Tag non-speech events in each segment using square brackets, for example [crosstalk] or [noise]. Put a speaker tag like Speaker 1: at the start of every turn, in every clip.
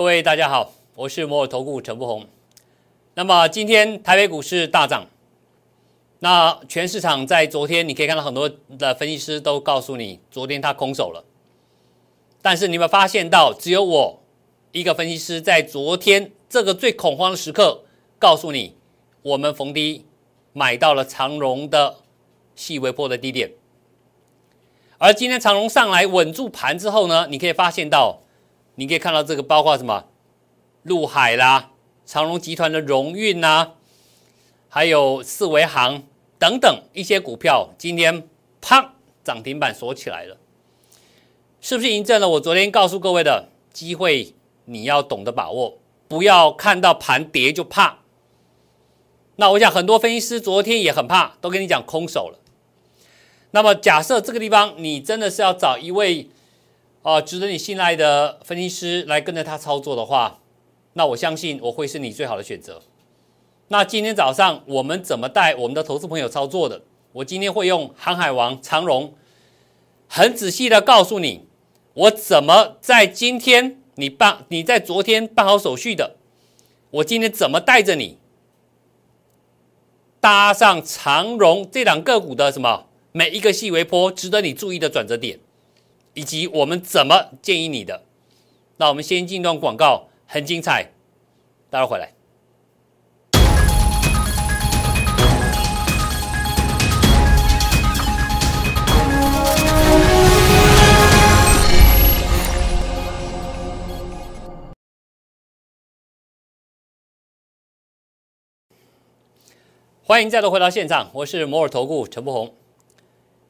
Speaker 1: 各位大家好，我是摩尔投顾陈不红。那么今天台北股市大涨，那全市场在昨天你可以看到很多的分析师都告诉你，昨天他空手了。但是你有没有发现到，只有我一个分析师在昨天这个最恐慌的时刻，告诉你，我们逢低买到了长荣的细微波的低点。而今天长荣上来稳住盘之后呢，你可以发现到。你可以看到这个，包括什么，陆海啦、长荣集团的荣运呐，还有四维行等等一些股票，今天啪涨停板锁起来了，是不是印证了我昨天告诉各位的机会？你要懂得把握，不要看到盘跌就怕。那我想很多分析师昨天也很怕，都跟你讲空手了。那么假设这个地方你真的是要找一位。哦，值得你信赖的分析师来跟着他操作的话，那我相信我会是你最好的选择。那今天早上我们怎么带我们的投资朋友操作的？我今天会用航海王长荣，很仔细的告诉你，我怎么在今天你办你在昨天办好手续的，我今天怎么带着你搭上长荣这档个股的什么每一个细微坡值得你注意的转折点。以及我们怎么建议你的？那我们先进段广告，很精彩，待会儿回来。欢迎再度回到现场，我是摩尔投顾陈不红。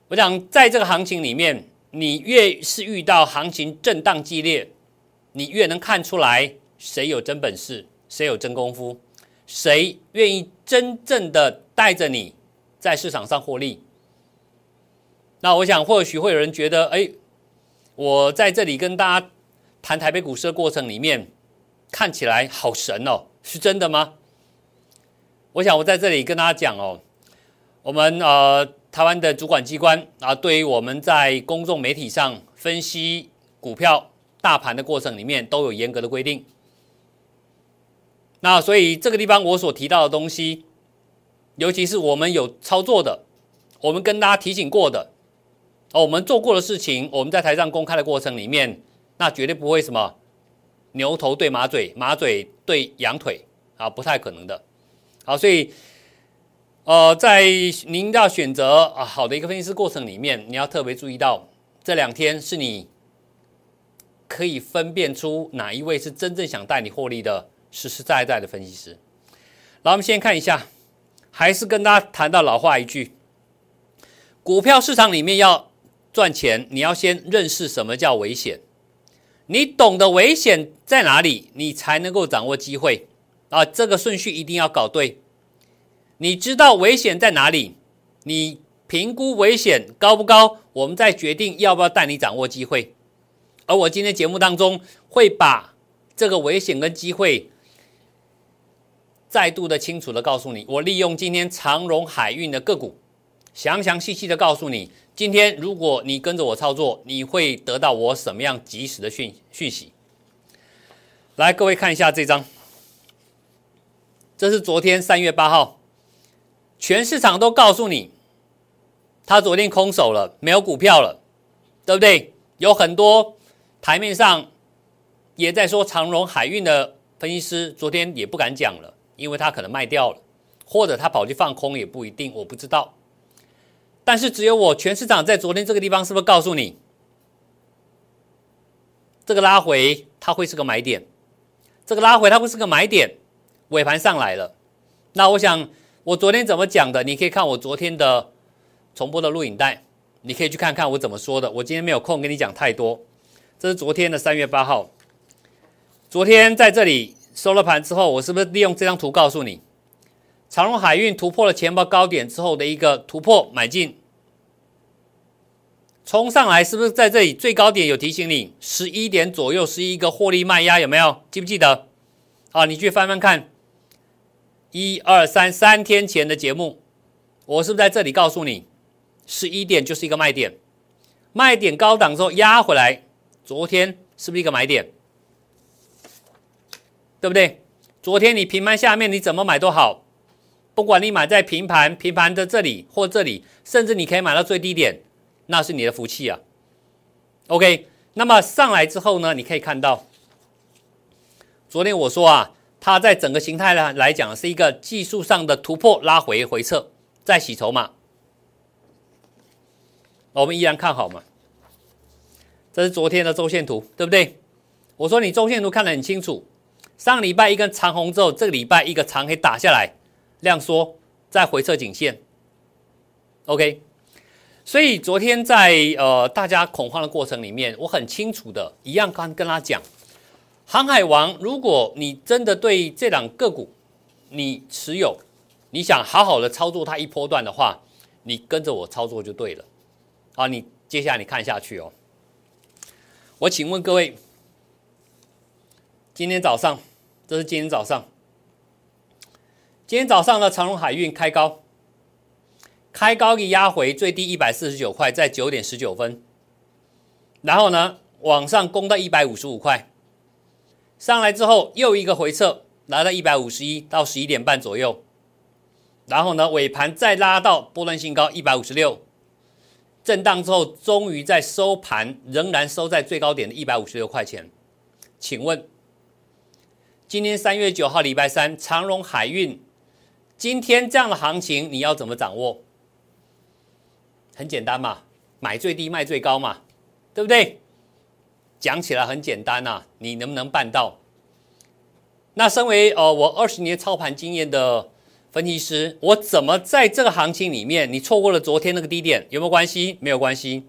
Speaker 1: 我想在这个行情里面。你越是遇到行情震荡激烈，你越能看出来谁有真本事，谁有真功夫，谁愿意真正的带着你在市场上获利。那我想，或许会有人觉得，哎，我在这里跟大家谈台北股市的过程里面，看起来好神哦，是真的吗？我想我在这里跟大家讲哦，我们呃。台湾的主管机关啊，对于我们在公众媒体上分析股票大盘的过程里面，都有严格的规定。那所以这个地方我所提到的东西，尤其是我们有操作的，我们跟大家提醒过的，哦，我们做过的事情，我们在台上公开的过程里面，那绝对不会什么牛头对马嘴，马嘴对羊腿啊，不太可能的。好，所以。呃，在您要选择啊好的一个分析师过程里面，你要特别注意到这两天是你可以分辨出哪一位是真正想带你获利的实实在在的分析师。来，我们先看一下，还是跟大家谈到老话一句：股票市场里面要赚钱，你要先认识什么叫危险，你懂得危险在哪里，你才能够掌握机会啊。这个顺序一定要搞对。你知道危险在哪里？你评估危险高不高？我们再决定要不要带你掌握机会。而我今天节目当中会把这个危险跟机会再度的清楚的告诉你。我利用今天长荣海运的个股，详详细细的告诉你，今天如果你跟着我操作，你会得到我什么样及时的讯讯息。来，各位看一下这张，这是昨天三月八号。全市场都告诉你，他昨天空手了，没有股票了，对不对？有很多台面上也在说长荣海运的分析师，昨天也不敢讲了，因为他可能卖掉了，或者他跑去放空也不一定，我不知道。但是只有我全市场在昨天这个地方，是不是告诉你，这个拉回它会是个买点？这个拉回它会是个买点？尾盘上来了，那我想。我昨天怎么讲的？你可以看我昨天的重播的录影带，你可以去看看我怎么说的。我今天没有空跟你讲太多。这是昨天的三月八号，昨天在这里收了盘之后，我是不是利用这张图告诉你，长荣海运突破了前波高点之后的一个突破买进，冲上来是不是在这里最高点有提醒你十一点左右是一个获利卖压有没有？记不记得？啊，你去翻翻看。一二三，三天前的节目，我是不是在这里告诉你，十一点就是一个卖点，卖点高档之后压回来，昨天是不是一个买点？对不对？昨天你平盘下面你怎么买都好，不管你买在平盘、平盘的这里或这里，甚至你可以买到最低点，那是你的福气啊。OK，那么上来之后呢，你可以看到，昨天我说啊，它在整个形态来来讲是一个技术上的突破拉回回撤，再洗筹码，我们依然看好嘛。这是昨天的周线图，对不对？我说你周线图看得很清楚。上礼拜一根长红之后，这个礼拜一个长黑打下来，量缩再回撤颈线，OK。所以昨天在呃大家恐慌的过程里面，我很清楚的一样刚跟他讲，航海王，如果你真的对这两个股你持有，你想好好的操作它一波段的话，你跟着我操作就对了。好，你接下来你看下去哦。我请问各位，今天早上。这是今天早上，今天早上的长荣海运开高，开高给压回最低一百四十九块，在九点十九分，然后呢往上攻到一百五十五块，上来之后又一个回撤，来到一百五十一到十一点半左右，然后呢尾盘再拉到波段新高一百五十六，震荡之后终于在收盘仍然收在最高点的一百五十六块钱，请问？今天三月九号，礼拜三，长荣海运，今天这样的行情你要怎么掌握？很简单嘛，买最低卖最高嘛，对不对？讲起来很简单呐，你能不能办到？那身为呃我二十年操盘经验的分析师，我怎么在这个行情里面，你错过了昨天那个低点有没有关系？没有关系。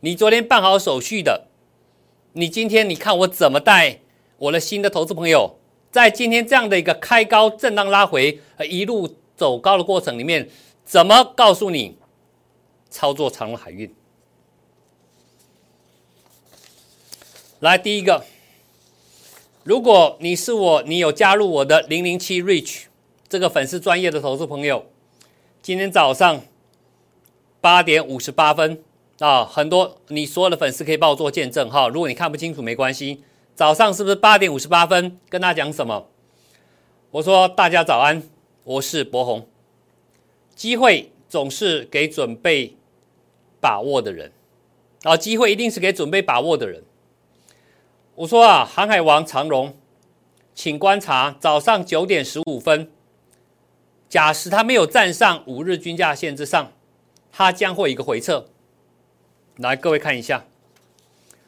Speaker 1: 你昨天办好手续的，你今天你看我怎么带我的新的投资朋友？在今天这样的一个开高震荡拉回，呃，一路走高的过程里面，怎么告诉你操作长隆海运？来，第一个，如果你是我，你有加入我的零零七 Reach 这个粉丝专业的投资朋友，今天早上八点五十八分啊，很多你所有的粉丝可以帮我做见证哈。如果你看不清楚，没关系。早上是不是八点五十八分？跟大家讲什么？我说大家早安，我是博宏。机会总是给准备把握的人，啊，机会一定是给准备把握的人。我说啊，航海王长荣，请观察早上九点十五分，假使它没有站上五日均价线之上，它将会一个回撤。来，各位看一下，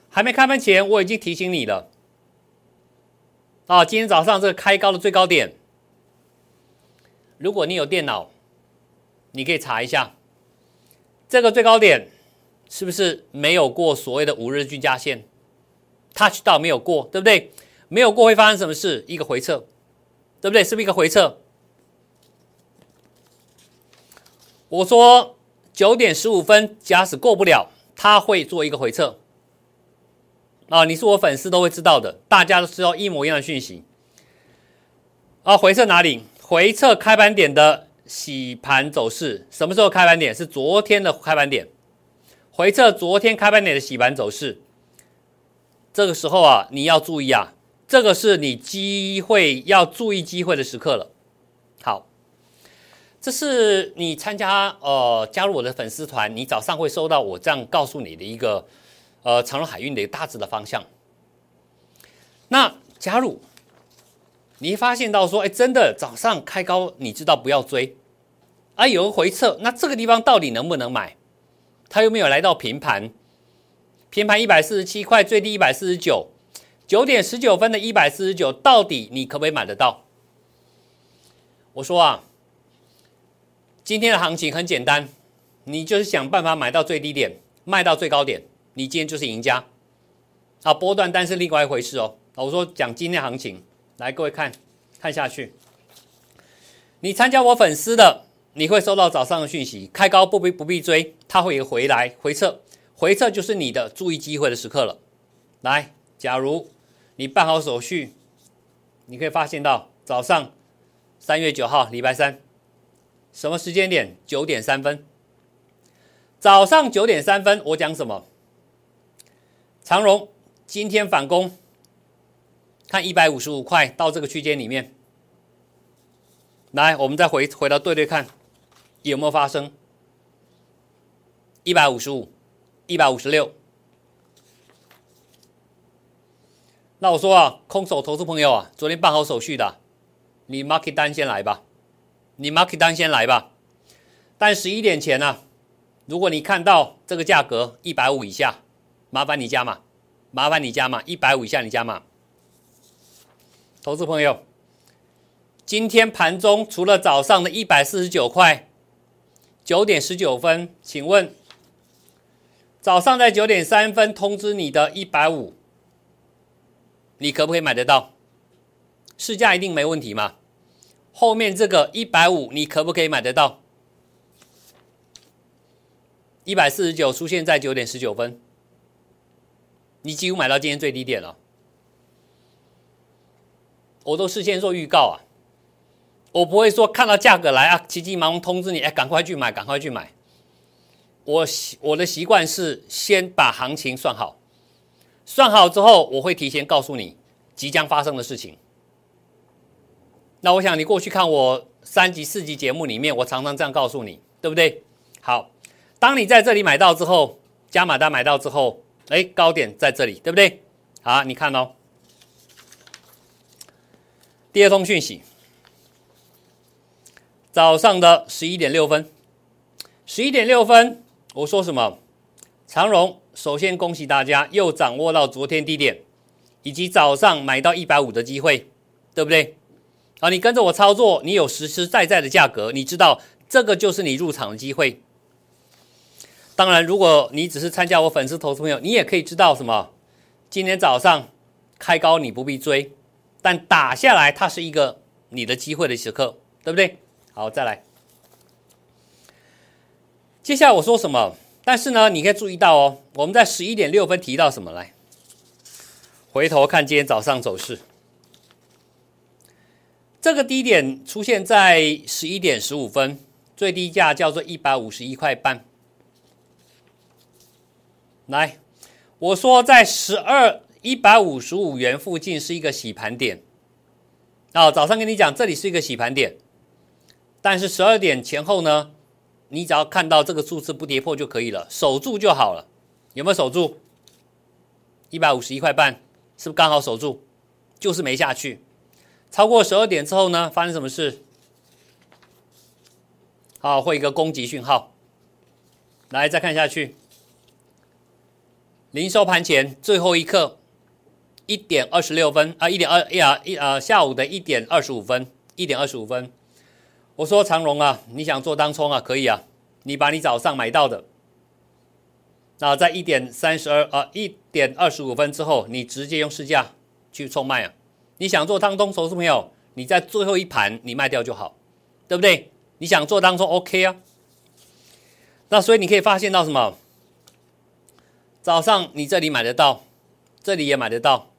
Speaker 1: 还没开盘前我已经提醒你了。啊，今天早上这个开高的最高点，如果你有电脑，你可以查一下，这个最高点是不是没有过所谓的五日均价线？touch 到没有过，对不对？没有过会发生什么事？一个回撤，对不对？是不是一个回撤？我说九点十五分，假使过不了，它会做一个回撤。啊，你是我粉丝都会知道的，大家都知道一模一样的讯息。啊，回撤哪里？回撤开盘点的洗盘走势，什么时候开盘点？是昨天的开盘点。回撤昨天开盘点的洗盘走势，这个时候啊，你要注意啊，这个是你机会要注意机会的时刻了。好，这是你参加呃加入我的粉丝团，你早上会收到我这样告诉你的一个。呃，长荣海运的一个大致的方向。那加入，你发现到说，哎，真的早上开高，你知道不要追，啊，有个回撤，那这个地方到底能不能买？它又没有来到平盘，平盘一百四十七块，最低一百四十九，九点十九分的一百四十九，到底你可不可以买得到？我说啊，今天的行情很简单，你就是想办法买到最低点，卖到最高点。你今天就是赢家，啊，波段但是另外一回事哦。我说讲今天行情，来各位看看下去。你参加我粉丝的，你会收到早上的讯息，开高不必不必追，它会回来回撤，回撤就是你的注意机会的时刻了。来，假如你办好手续，你可以发现到早上三月九号礼拜三，什么时间点？九点三分，早上九点三分，我讲什么？长荣今天反攻，看一百五十五块到这个区间里面，来，我们再回回到对对看，有没有发生？一百五十五，一百五十六。那我说啊，空手投资朋友啊，昨天办好手续的，你 market 单先来吧，你 market 单先来吧。但十一点前呢，如果你看到这个价格一百五以下，麻烦你加码，麻烦你加码，一百五以下你加码。投资朋友，今天盘中除了早上的一百四十九块，九点十九分，请问早上在九点三分通知你的一百五，你可不可以买得到？市价一定没问题嘛？后面这个一百五，你可不可以买得到？一百四十九出现在九点十九分，你几乎买到今天最低点了。我都事先做预告啊，我不会说看到价格来啊，急急忙忙通知你，哎，赶快去买，赶快去买。我习我的习惯是先把行情算好，算好之后，我会提前告诉你即将发生的事情。那我想你过去看我三集四集节目里面，我常常这样告诉你，对不对？好。当你在这里买到之后，加码单买到之后，哎，高点在这里，对不对？好，你看哦。第二通讯息，早上的十一点六分，十一点六分，我说什么？长荣，首先恭喜大家又掌握到昨天低点，以及早上买到一百五的机会，对不对？好，你跟着我操作，你有实实在在的价格，你知道这个就是你入场的机会。当然，如果你只是参加我粉丝投资朋友，你也可以知道什么？今天早上开高你不必追，但打下来它是一个你的机会的时刻，对不对？好，再来。接下来我说什么？但是呢，你可以注意到哦，我们在十一点六分提到什么来？回头看今天早上走势，这个低点出现在十一点十五分，最低价叫做一百五十一块半。来，我说在十二一百五十五元附近是一个洗盘点。哦，早上跟你讲，这里是一个洗盘点，但是十二点前后呢，你只要看到这个数字不跌破就可以了，守住就好了。有没有守住？一百五十一块半，是不是刚好守住？就是没下去。超过十二点之后呢，发生什么事？好，会一个攻击讯号。来，再看下去。零收盘前最后一刻，一点二十六分啊，一点二呀一啊，下午的一点二十五分，一点二十五分，我说长荣啊，你想做当冲啊，可以啊，你把你早上买到的，那在一点三十二啊，一点二十五分之后，你直接用市价去冲卖啊，你想做当冲，投资朋友，你在最后一盘你卖掉就好，对不对？你想做当冲 OK 啊，那所以你可以发现到什么？早上你这里买得到，这里也买得到，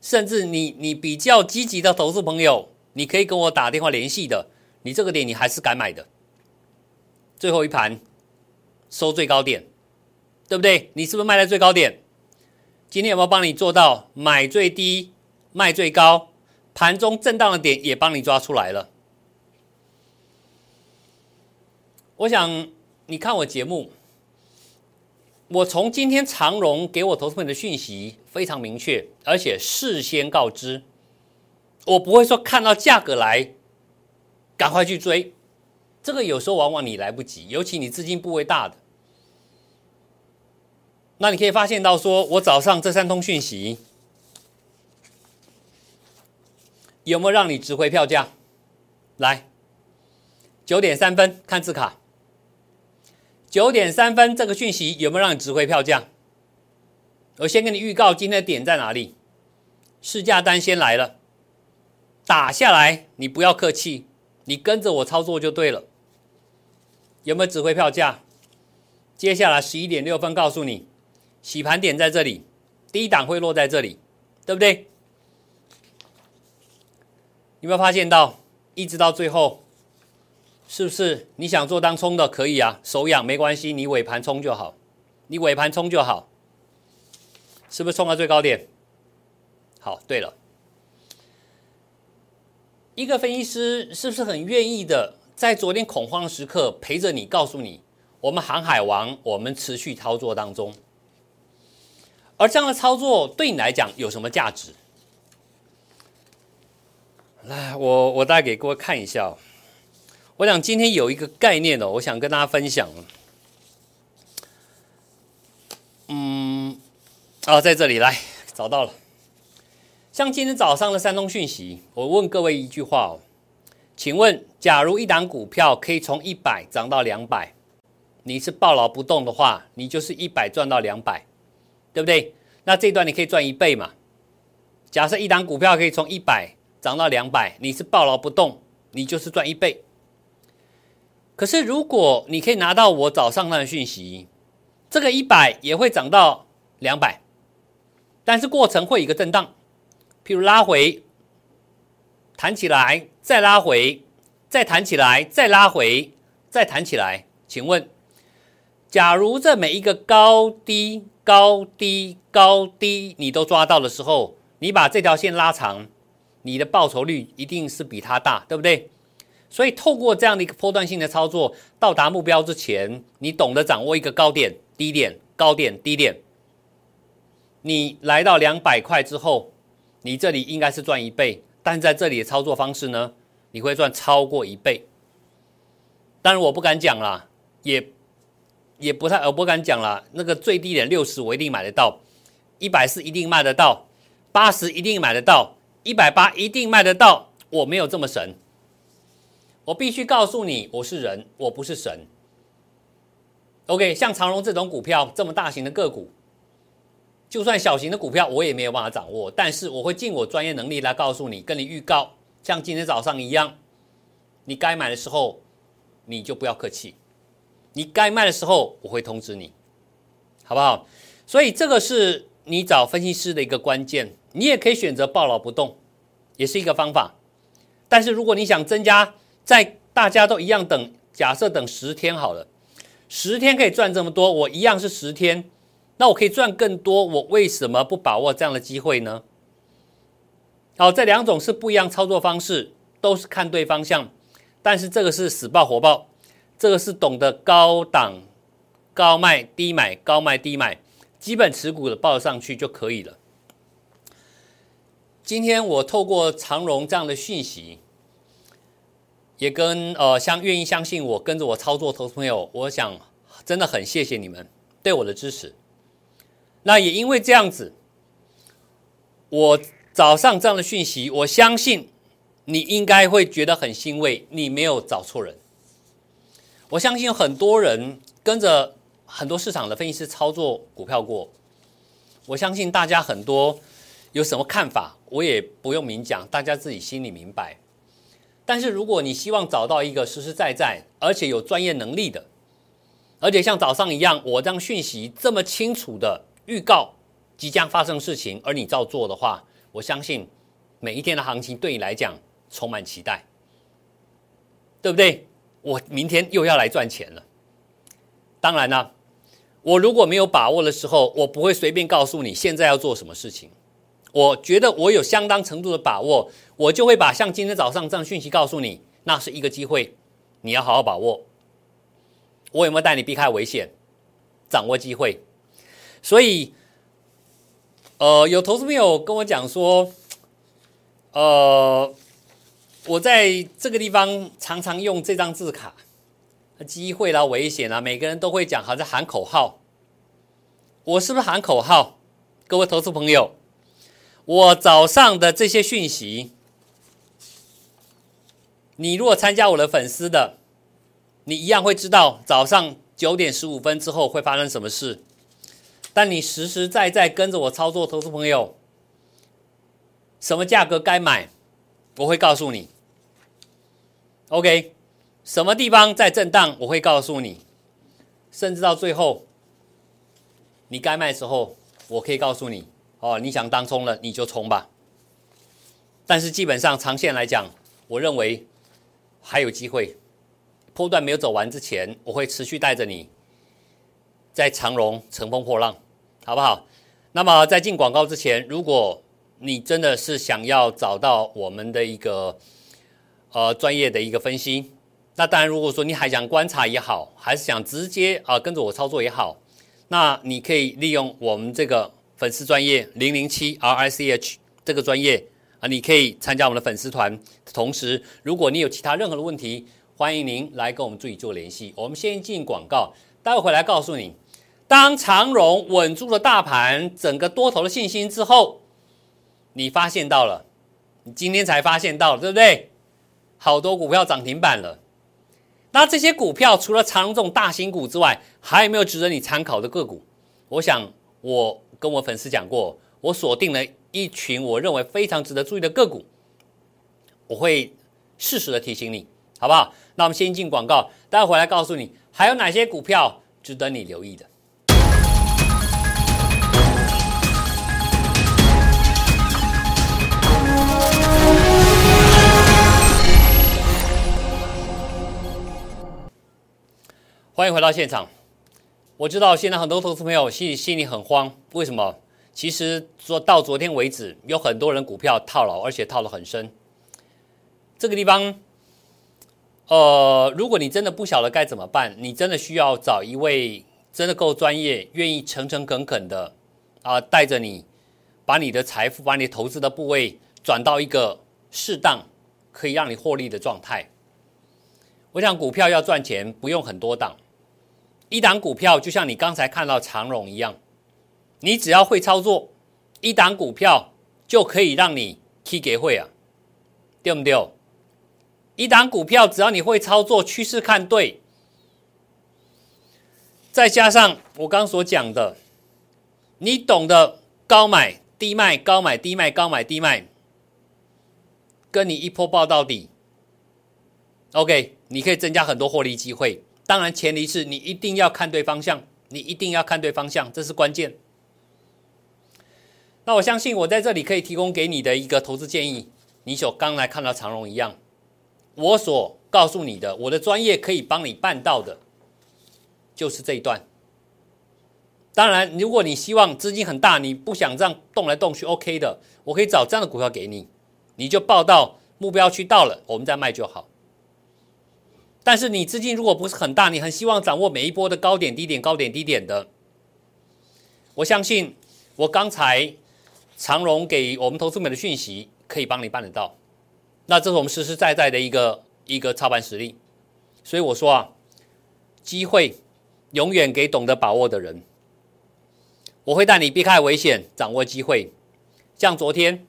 Speaker 1: 甚至你你比较积极的投资朋友，你可以跟我打电话联系的，你这个点你还是敢买的。最后一盘收最高点，对不对？你是不是卖在最高点？今天有没有帮你做到买最低卖最高？盘中震荡的点也帮你抓出来了。我想你看我节目。我从今天长荣给我投资朋友的讯息非常明确，而且事先告知，我不会说看到价格来，赶快去追，这个有时候往往你来不及，尤其你资金部位大的，那你可以发现到，说我早上这三通讯息有没有让你值回票价？来，九点三分看字卡。九点三分，这个讯息有没有让你值回票价？我先跟你预告，今天的点在哪里？试价单先来了，打下来，你不要客气，你跟着我操作就对了。有没有指挥票价？接下来十一点六分告诉你，洗盘点在这里，低档会落在这里，对不对？有没有发现到，一直到最后？是不是你想做当冲的可以啊？手痒没关系，你尾盘冲就好，你尾盘冲就好，是不是冲到最高点？好，对了，一个分析师是不是很愿意的，在昨天恐慌时刻陪着你，告诉你我们航海王，我们持续操作当中。而这样的操作对你来讲有什么价值？来，我我大概给各位看一下。我想今天有一个概念哦，我想跟大家分享。嗯，啊，在这里来找到了。像今天早上的三通讯息，我问各位一句话哦，请问，假如一档股票可以从一百涨到两百，你是抱牢不动的话，你就是一百赚到两百，对不对？那这段你可以赚一倍嘛？假设一档股票可以从一百涨到两百，你是抱牢不动，你就是赚一倍。可是如果你可以拿到我早上那的讯息，这个一百也会涨到两百，但是过程会有一个震荡。譬如拉回，弹起来，再拉回，再弹起来，再拉回，再弹起来。请问，假如这每一个高低、高低、高低你都抓到的时候，你把这条线拉长，你的报酬率一定是比它大，对不对？所以，透过这样的一个波段性的操作，到达目标之前，你懂得掌握一个高点、低点、高点、低点，你来到两百块之后。你这里应该是赚一倍，但在这里的操作方式呢，你会赚超过一倍。当然我不敢讲啦，也也不太，我不敢讲啦。那个最低点六十我一定买得到，一百四一定卖得到，八十一定买得到，一百八一定卖得到。我没有这么神，我必须告诉你，我是人，我不是神。OK，像长荣这种股票，这么大型的个股。就算小型的股票，我也没有办法掌握，但是我会尽我专业能力来告诉你，跟你预告，像今天早上一样，你该买的时候，你就不要客气，你该卖的时候，我会通知你，好不好？所以这个是你找分析师的一个关键，你也可以选择抱牢不动，也是一个方法。但是如果你想增加，在大家都一样等，假设等十天好了，十天可以赚这么多，我一样是十天。那我可以赚更多，我为什么不把握这样的机会呢？好，这两种是不一样操作方式，都是看对方向，但是这个是死抱活抱，这个是懂得高档高卖低买，高卖低买，基本持股的抱上去就可以了。今天我透过长荣这样的讯息，也跟呃相愿意相信我跟着我操作投资朋友，我想真的很谢谢你们对我的支持。那也因为这样子，我早上这样的讯息，我相信你应该会觉得很欣慰，你没有找错人。我相信很多人跟着很多市场的分析师操作股票过，我相信大家很多有什么看法，我也不用明讲，大家自己心里明白。但是如果你希望找到一个实实在在而且有专业能力的，而且像早上一样，我这样讯息这么清楚的。预告即将发生事情，而你照做的话，我相信每一天的行情对你来讲充满期待，对不对？我明天又要来赚钱了。当然呢，我如果没有把握的时候，我不会随便告诉你现在要做什么事情。我觉得我有相当程度的把握，我就会把像今天早上这样讯息告诉你，那是一个机会，你要好好把握。我有没有带你避开危险，掌握机会？所以，呃，有投资朋友跟我讲说，呃，我在这个地方常常用这张字卡，机会啦、危险啦，每个人都会讲，好像喊口号。我是不是喊口号？各位投资朋友，我早上的这些讯息，你如果参加我的粉丝的，你一样会知道早上九点十五分之后会发生什么事。但你实实在在跟着我操作，投资朋友，什么价格该买，我会告诉你。OK，什么地方在震荡，我会告诉你。甚至到最后，你该卖的时候，我可以告诉你。哦，你想当冲了，你就冲吧。但是基本上长线来讲，我认为还有机会。波段没有走完之前，我会持续带着你，在长荣乘风破浪。好不好？那么在进广告之前，如果你真的是想要找到我们的一个呃专业的一个分析。那当然，如果说你还想观察也好，还是想直接啊跟着我操作也好，那你可以利用我们这个粉丝专业零零七 R I C H 这个专业啊，你可以参加我们的粉丝团。同时，如果你有其他任何的问题，欢迎您来跟我们助理做联系。我们先进广告，待会回来告诉你。当长荣稳住了大盘整个多头的信心之后，你发现到了，你今天才发现到了，对不对？好多股票涨停板了。那这些股票除了长荣这种大型股之外，还有没有值得你参考的个股？我想我跟我粉丝讲过，我锁定了一群我认为非常值得注意的个股，我会适时的提醒你，好不好？那我们先进广告，待会回来告诉你还有哪些股票值得你留意的。欢迎回到现场。我知道现在很多投资朋友心里心里很慌，为什么？其实说到昨天为止，有很多人股票套牢，而且套得很深。这个地方。呃，如果你真的不晓得该怎么办，你真的需要找一位真的够专业、愿意诚诚恳恳的啊，带着你把你的财富、把你投资的部位转到一个适当可以让你获利的状态。我想股票要赚钱，不用很多档，一档股票就像你刚才看到长荣一样，你只要会操作，一档股票就可以让你 K 给会啊，对不对？一档股票，只要你会操作趋势看对，再加上我刚所讲的，你懂得高买低卖、高买低卖、高买低卖，跟你一波爆到底，OK，你可以增加很多获利机会。当然，前提是你一定要看对方向，你一定要看对方向，这是关键。那我相信我在这里可以提供给你的一个投资建议，你所刚来看到长荣一样。我所告诉你的，我的专业可以帮你办到的，就是这一段。当然，如果你希望资金很大，你不想这样动来动去，OK 的，我可以找这样的股票给你，你就报到目标区到了，我们再卖就好。但是你资金如果不是很大，你很希望掌握每一波的高点、低点、高点、低点的，我相信我刚才长荣给我们投资们的讯息，可以帮你办得到。那这是我们实实在在的一个一个操盘实力，所以我说啊，机会永远给懂得把握的人。我会带你避开危险，掌握机会。像昨天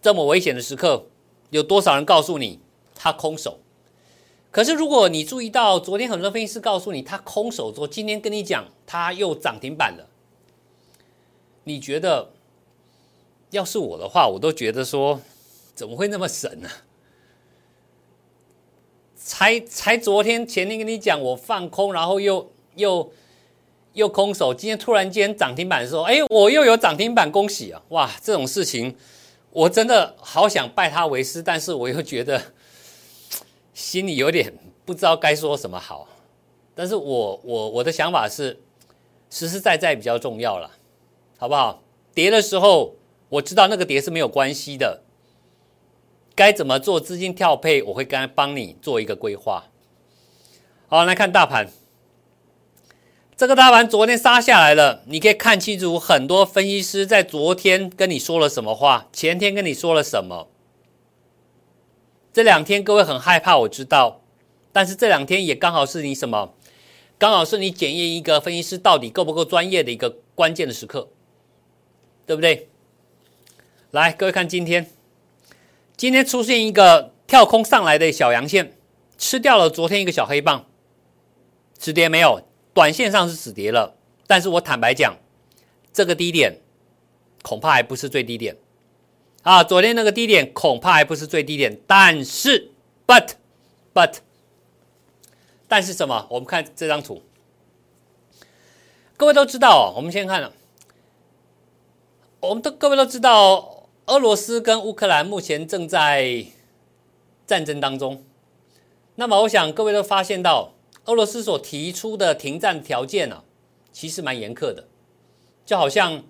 Speaker 1: 这么危险的时刻，有多少人告诉你他空手？可是如果你注意到昨天很多分析师告诉你他空手之后，今天跟你讲他又涨停板了，你觉得要是我的话，我都觉得说。怎么会那么神呢？才才 [laughs] 昨天前天跟你讲我放空，然后又又又空手，今天突然间涨停板的时候，哎，我又有涨停板，恭喜啊！哇，这种事情我真的好想拜他为师，但是我又觉得心里有点不知道该说什么好。但是我我我的想法是实实在在比较重要了，好不好？跌的时候我知道那个跌是没有关系的。该怎么做资金调配？我会跟帮你做一个规划。好，来看大盘。这个大盘昨天杀下来了，你可以看清楚很多分析师在昨天跟你说了什么话，前天跟你说了什么。这两天各位很害怕，我知道，但是这两天也刚好是你什么？刚好是你检验一个分析师到底够不够专业的一个关键的时刻，对不对？来，各位看今天。今天出现一个跳空上来的小阳线，吃掉了昨天一个小黑棒，止跌没有？短线上是止跌了，但是我坦白讲，这个低点恐怕还不是最低点啊！昨天那个低点恐怕还不是最低点，但是，but but，但是什么？我们看这张图，各位都知道哦，我们先看了，我们都各位都知道。俄罗斯跟乌克兰目前正在战争当中，那么我想各位都发现到，俄罗斯所提出的停战条件呢，其实蛮严苛的，就好像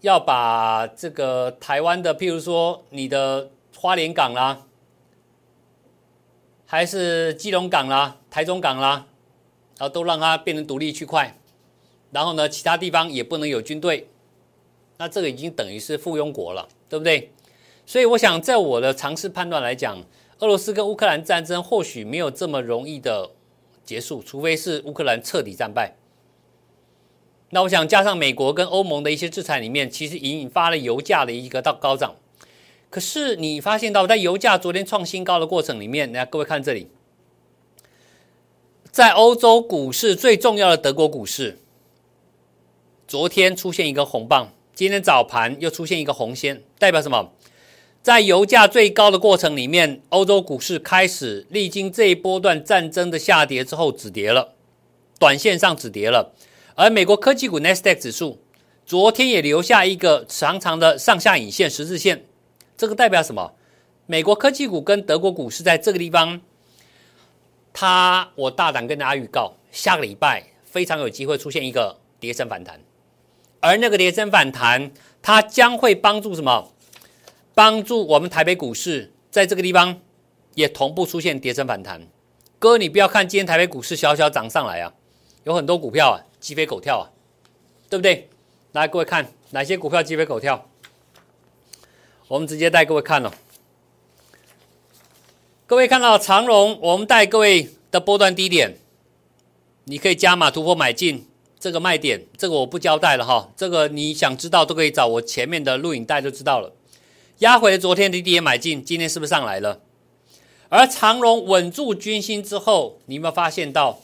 Speaker 1: 要把这个台湾的，譬如说你的花莲港啦，还是基隆港啦、台中港啦，然后都让它变成独立区块，然后呢，其他地方也不能有军队，那这个已经等于是附庸国了，对不对？所以我想，在我的尝试判断来讲，俄罗斯跟乌克兰战争或许没有这么容易的结束，除非是乌克兰彻底战败。那我想加上美国跟欧盟的一些制裁里面，其实引发了油价的一个到高涨。可是你发现到，在油价昨天创新高的过程里面，来各位看这里，在欧洲股市最重要的德国股市，昨天出现一个红棒，今天早盘又出现一个红线，代表什么？在油价最高的过程里面，欧洲股市开始历经这一波段战争的下跌之后止跌了，短线上止跌了。而美国科技股 n e s t a q 指数昨天也留下一个长长的上下影线十字线，这个代表什么？美国科技股跟德国股市在这个地方，它我大胆跟大家预告，下个礼拜非常有机会出现一个跌升反弹，而那个跌升反弹，它将会帮助什么？帮助我们台北股市在这个地方也同步出现跌升反弹。哥，你不要看今天台北股市小小涨上来啊，有很多股票啊。鸡飞狗跳啊，对不对？来，各位看哪些股票鸡飞狗跳？我们直接带各位看了。各位看到长荣，我们带各位的波段低点，你可以加码突破买进这个卖点，这个我不交代了哈。这个你想知道都可以找我前面的录影带就知道了。压回昨天的低点买进，今天是不是上来了？而长荣稳住军心之后，你有没有发现到？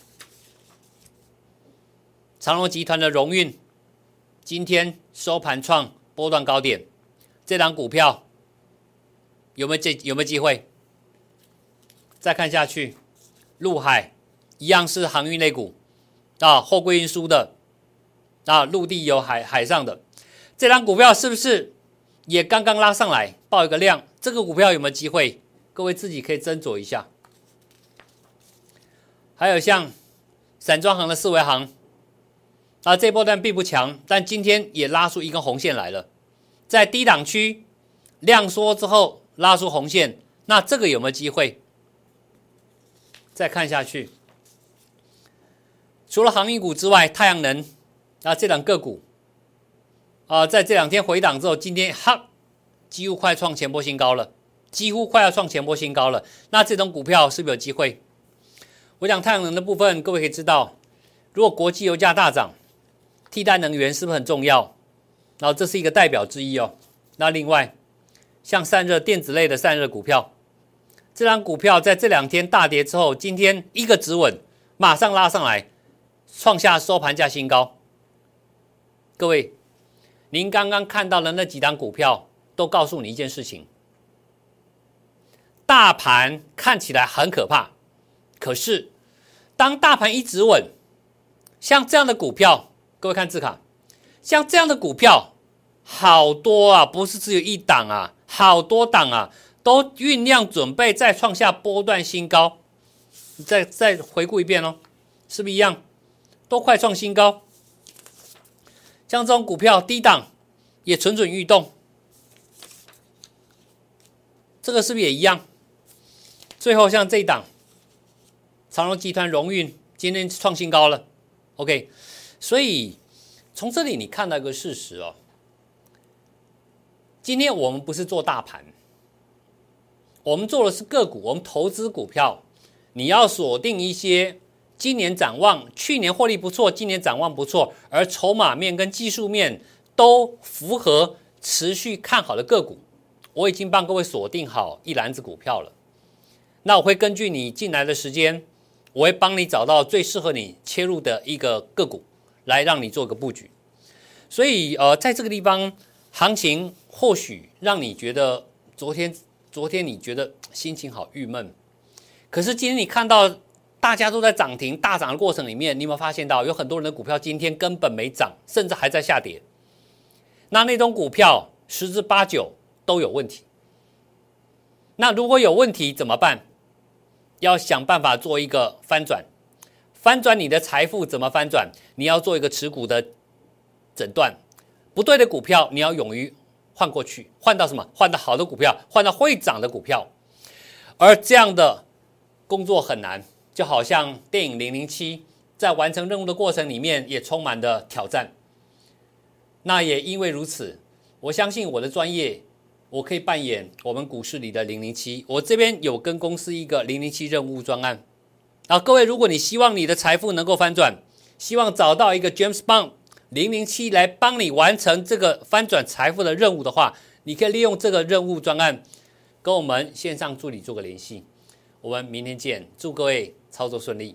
Speaker 1: 长隆集团的荣运今天收盘创波段高点，这档股票有没有这有没有机会？再看下去，陆海一样是航运类股啊，货柜运输的啊，陆地有海海上的这档股票是不是也刚刚拉上来报一个量？这个股票有没有机会？各位自己可以斟酌一下。还有像散装行的四维行。啊，这波段并不强，但今天也拉出一根红线来了，在低档区量缩之后拉出红线，那这个有没有机会？再看下去，除了航运股之外，太阳能啊这两个股啊，在这两天回档之后，今天哈几乎快创前波新高了，几乎快要创前波新高了。那这种股票是不是有机会？我讲太阳能的部分，各位可以知道，如果国际油价大涨。替代能源是不是很重要？然后这是一个代表之一哦。那另外，像散热电子类的散热股票，这张股票在这两天大跌之后，今天一个止稳，马上拉上来，创下收盘价新高。各位，您刚刚看到的那几档股票，都告诉你一件事情：大盘看起来很可怕，可是当大盘一直稳，像这样的股票。各位看字卡，像这样的股票好多啊，不是只有一档啊，好多档啊，都酝酿准备再创下波段新高。你再再回顾一遍哦，是不是一样？都快创新高。像这种股票低档也蠢蠢欲动，这个是不是也一样？最后像这一档长隆集团荣运今天创新高了，OK。所以从这里你看到一个事实哦，今天我们不是做大盘，我们做的是个股，我们投资股票，你要锁定一些今年展望、去年获利不错、今年展望不错，而筹码面跟技术面都符合、持续看好的个股。我已经帮各位锁定好一篮子股票了，那我会根据你进来的时间，我会帮你找到最适合你切入的一个个股。来让你做个布局，所以呃，在这个地方，行情或许让你觉得昨天昨天你觉得心情好郁闷，可是今天你看到大家都在涨停大涨的过程里面，你有没有发现到有很多人的股票今天根本没涨，甚至还在下跌？那那种股票十之八九都有问题。那如果有问题怎么办？要想办法做一个翻转。翻转你的财富怎么翻转？你要做一个持股的诊断，不对的股票你要勇于换过去，换到什么？换到好的股票，换到会涨的股票。而这样的工作很难，就好像电影《零零七》在完成任务的过程里面也充满了挑战。那也因为如此，我相信我的专业，我可以扮演我们股市里的零零七。我这边有跟公司一个零零七任务专案。啊，各位，如果你希望你的财富能够翻转，希望找到一个 James Bond 零零七来帮你完成这个翻转财富的任务的话，你可以利用这个任务专案跟我们线上助理做个联系。我们明天见，祝各位操作顺利。